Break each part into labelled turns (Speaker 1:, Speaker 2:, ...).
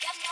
Speaker 1: just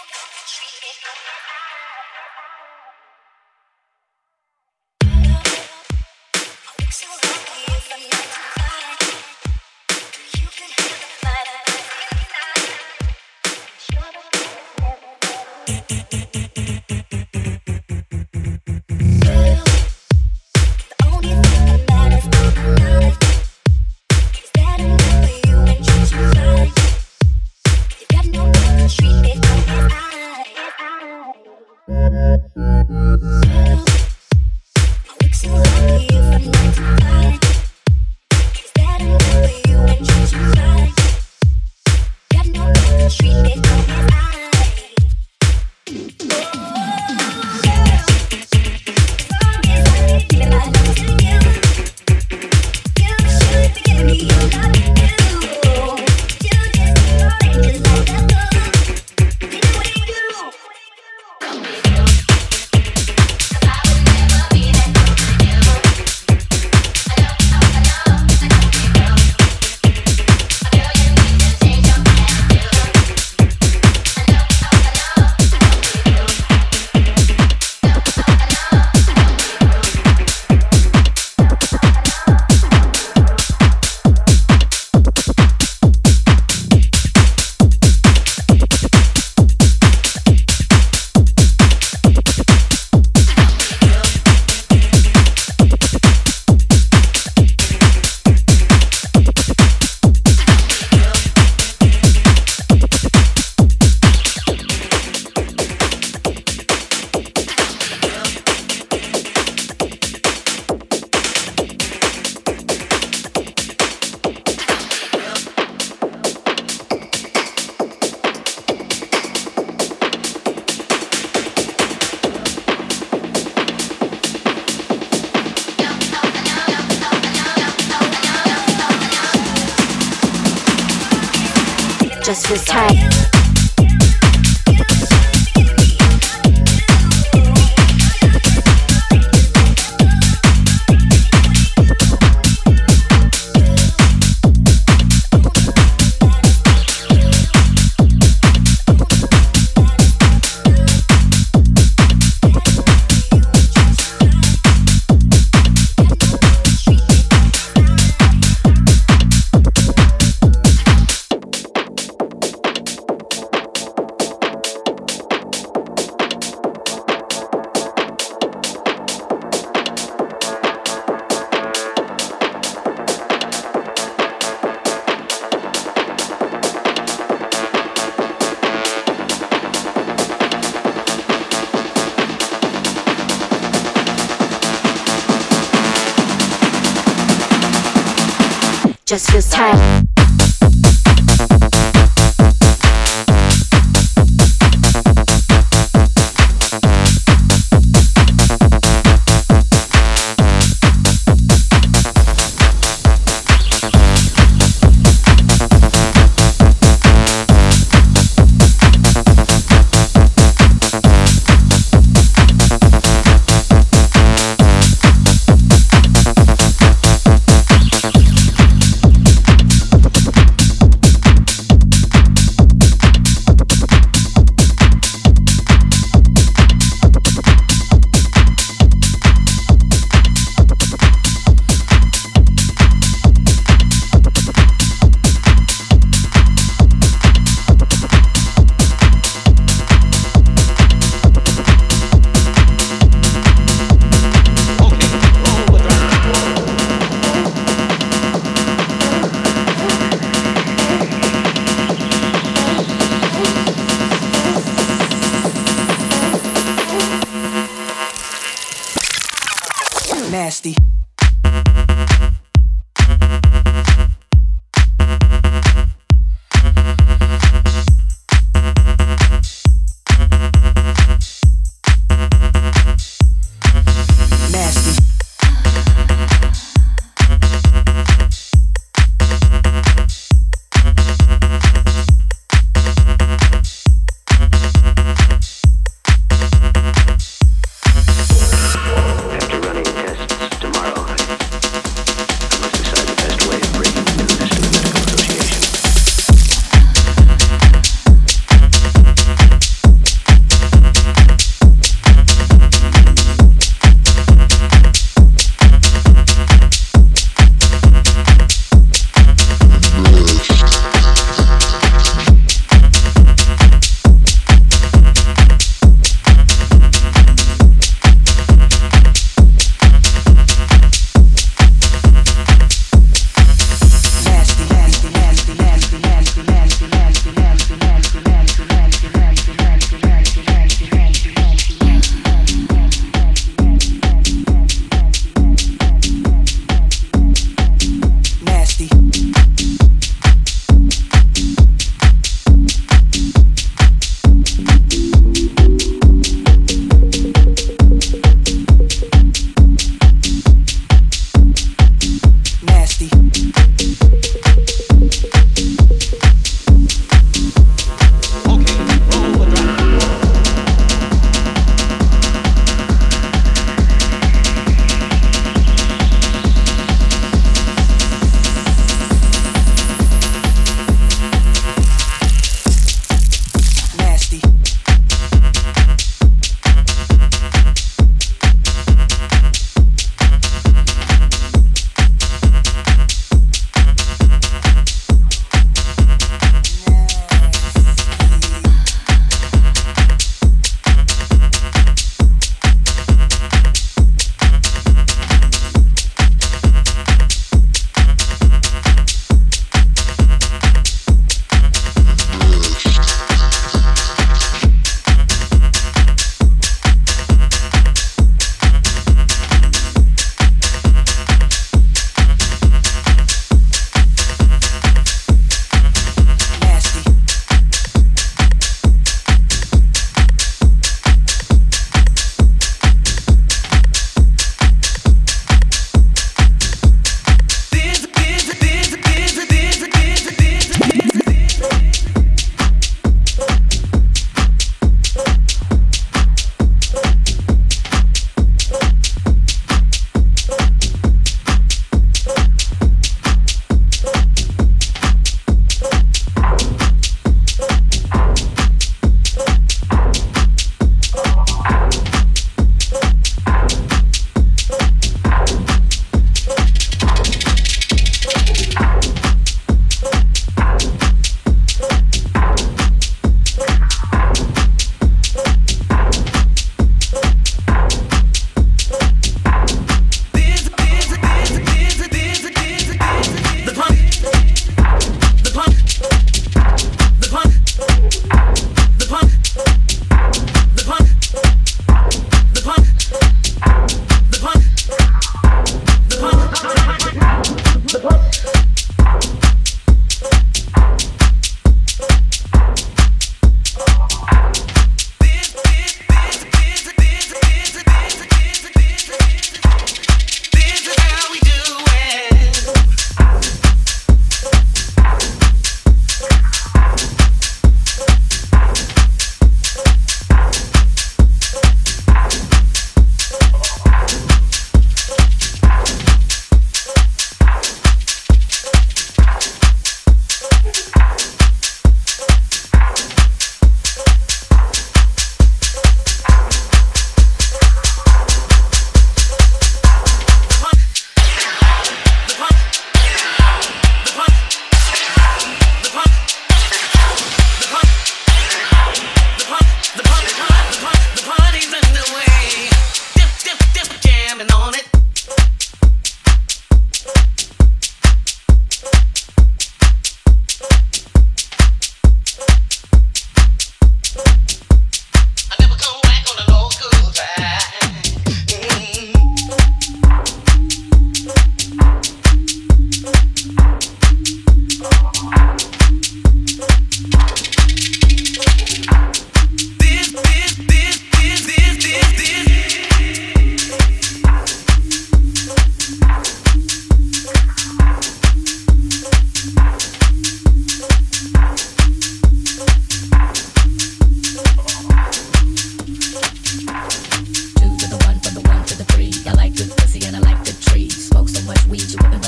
Speaker 2: we do it.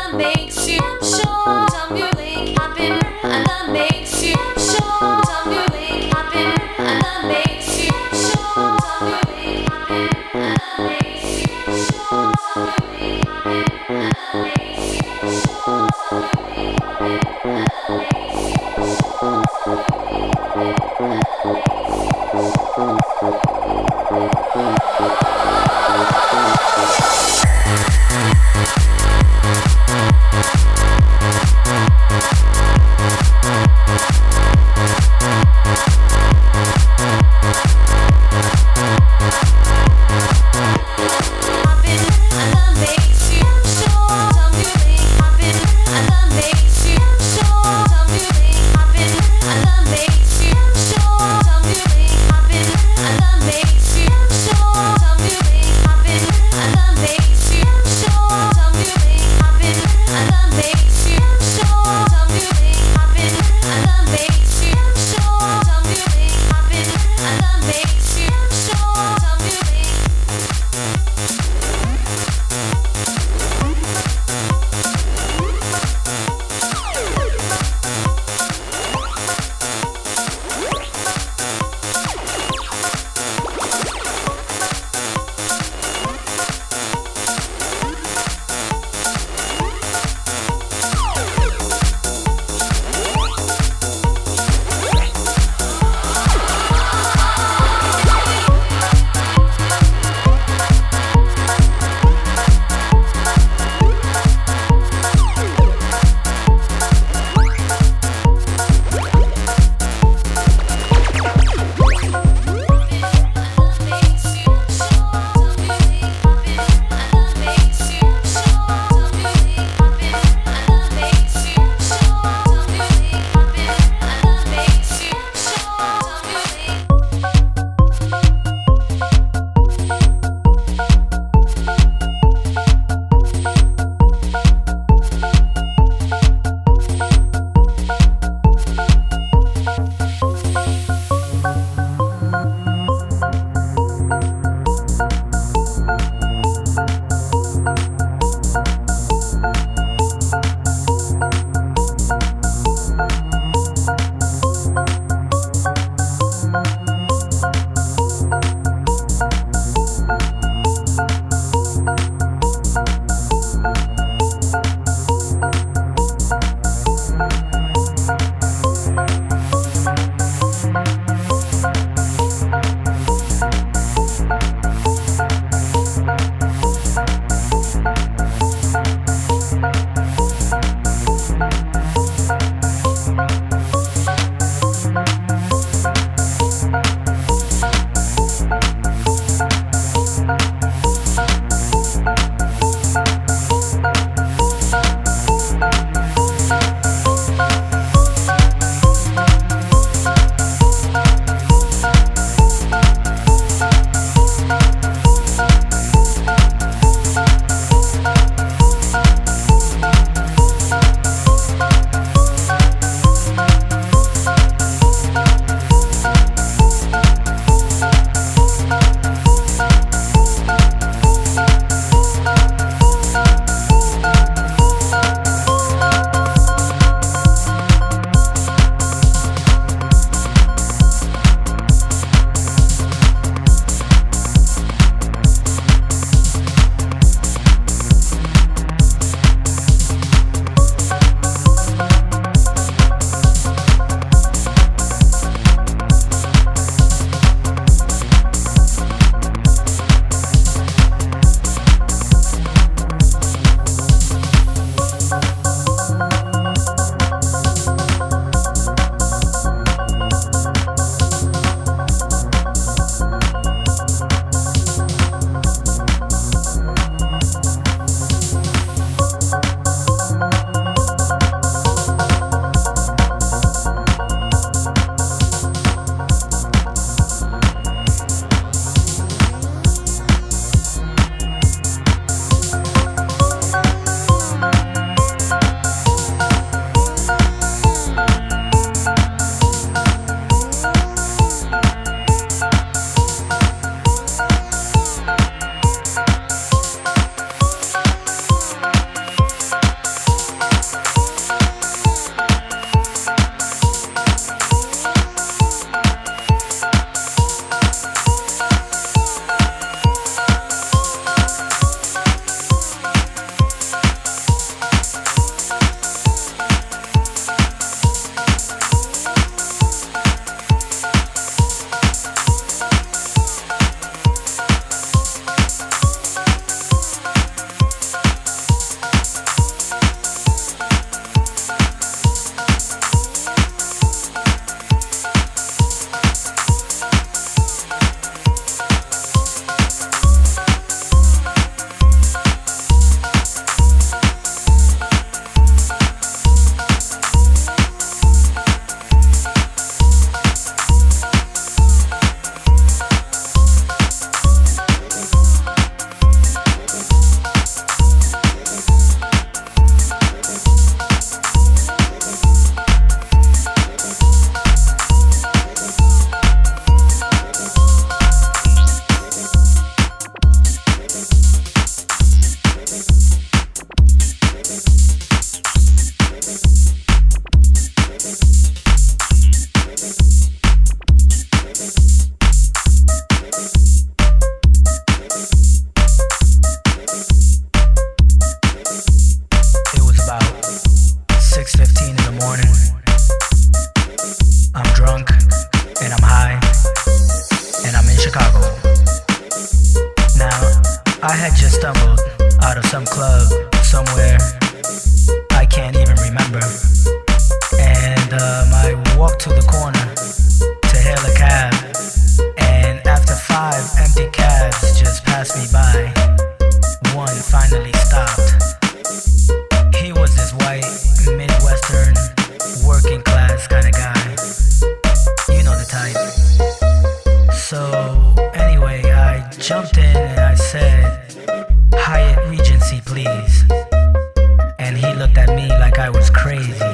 Speaker 3: Thank
Speaker 4: you.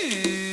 Speaker 5: Jack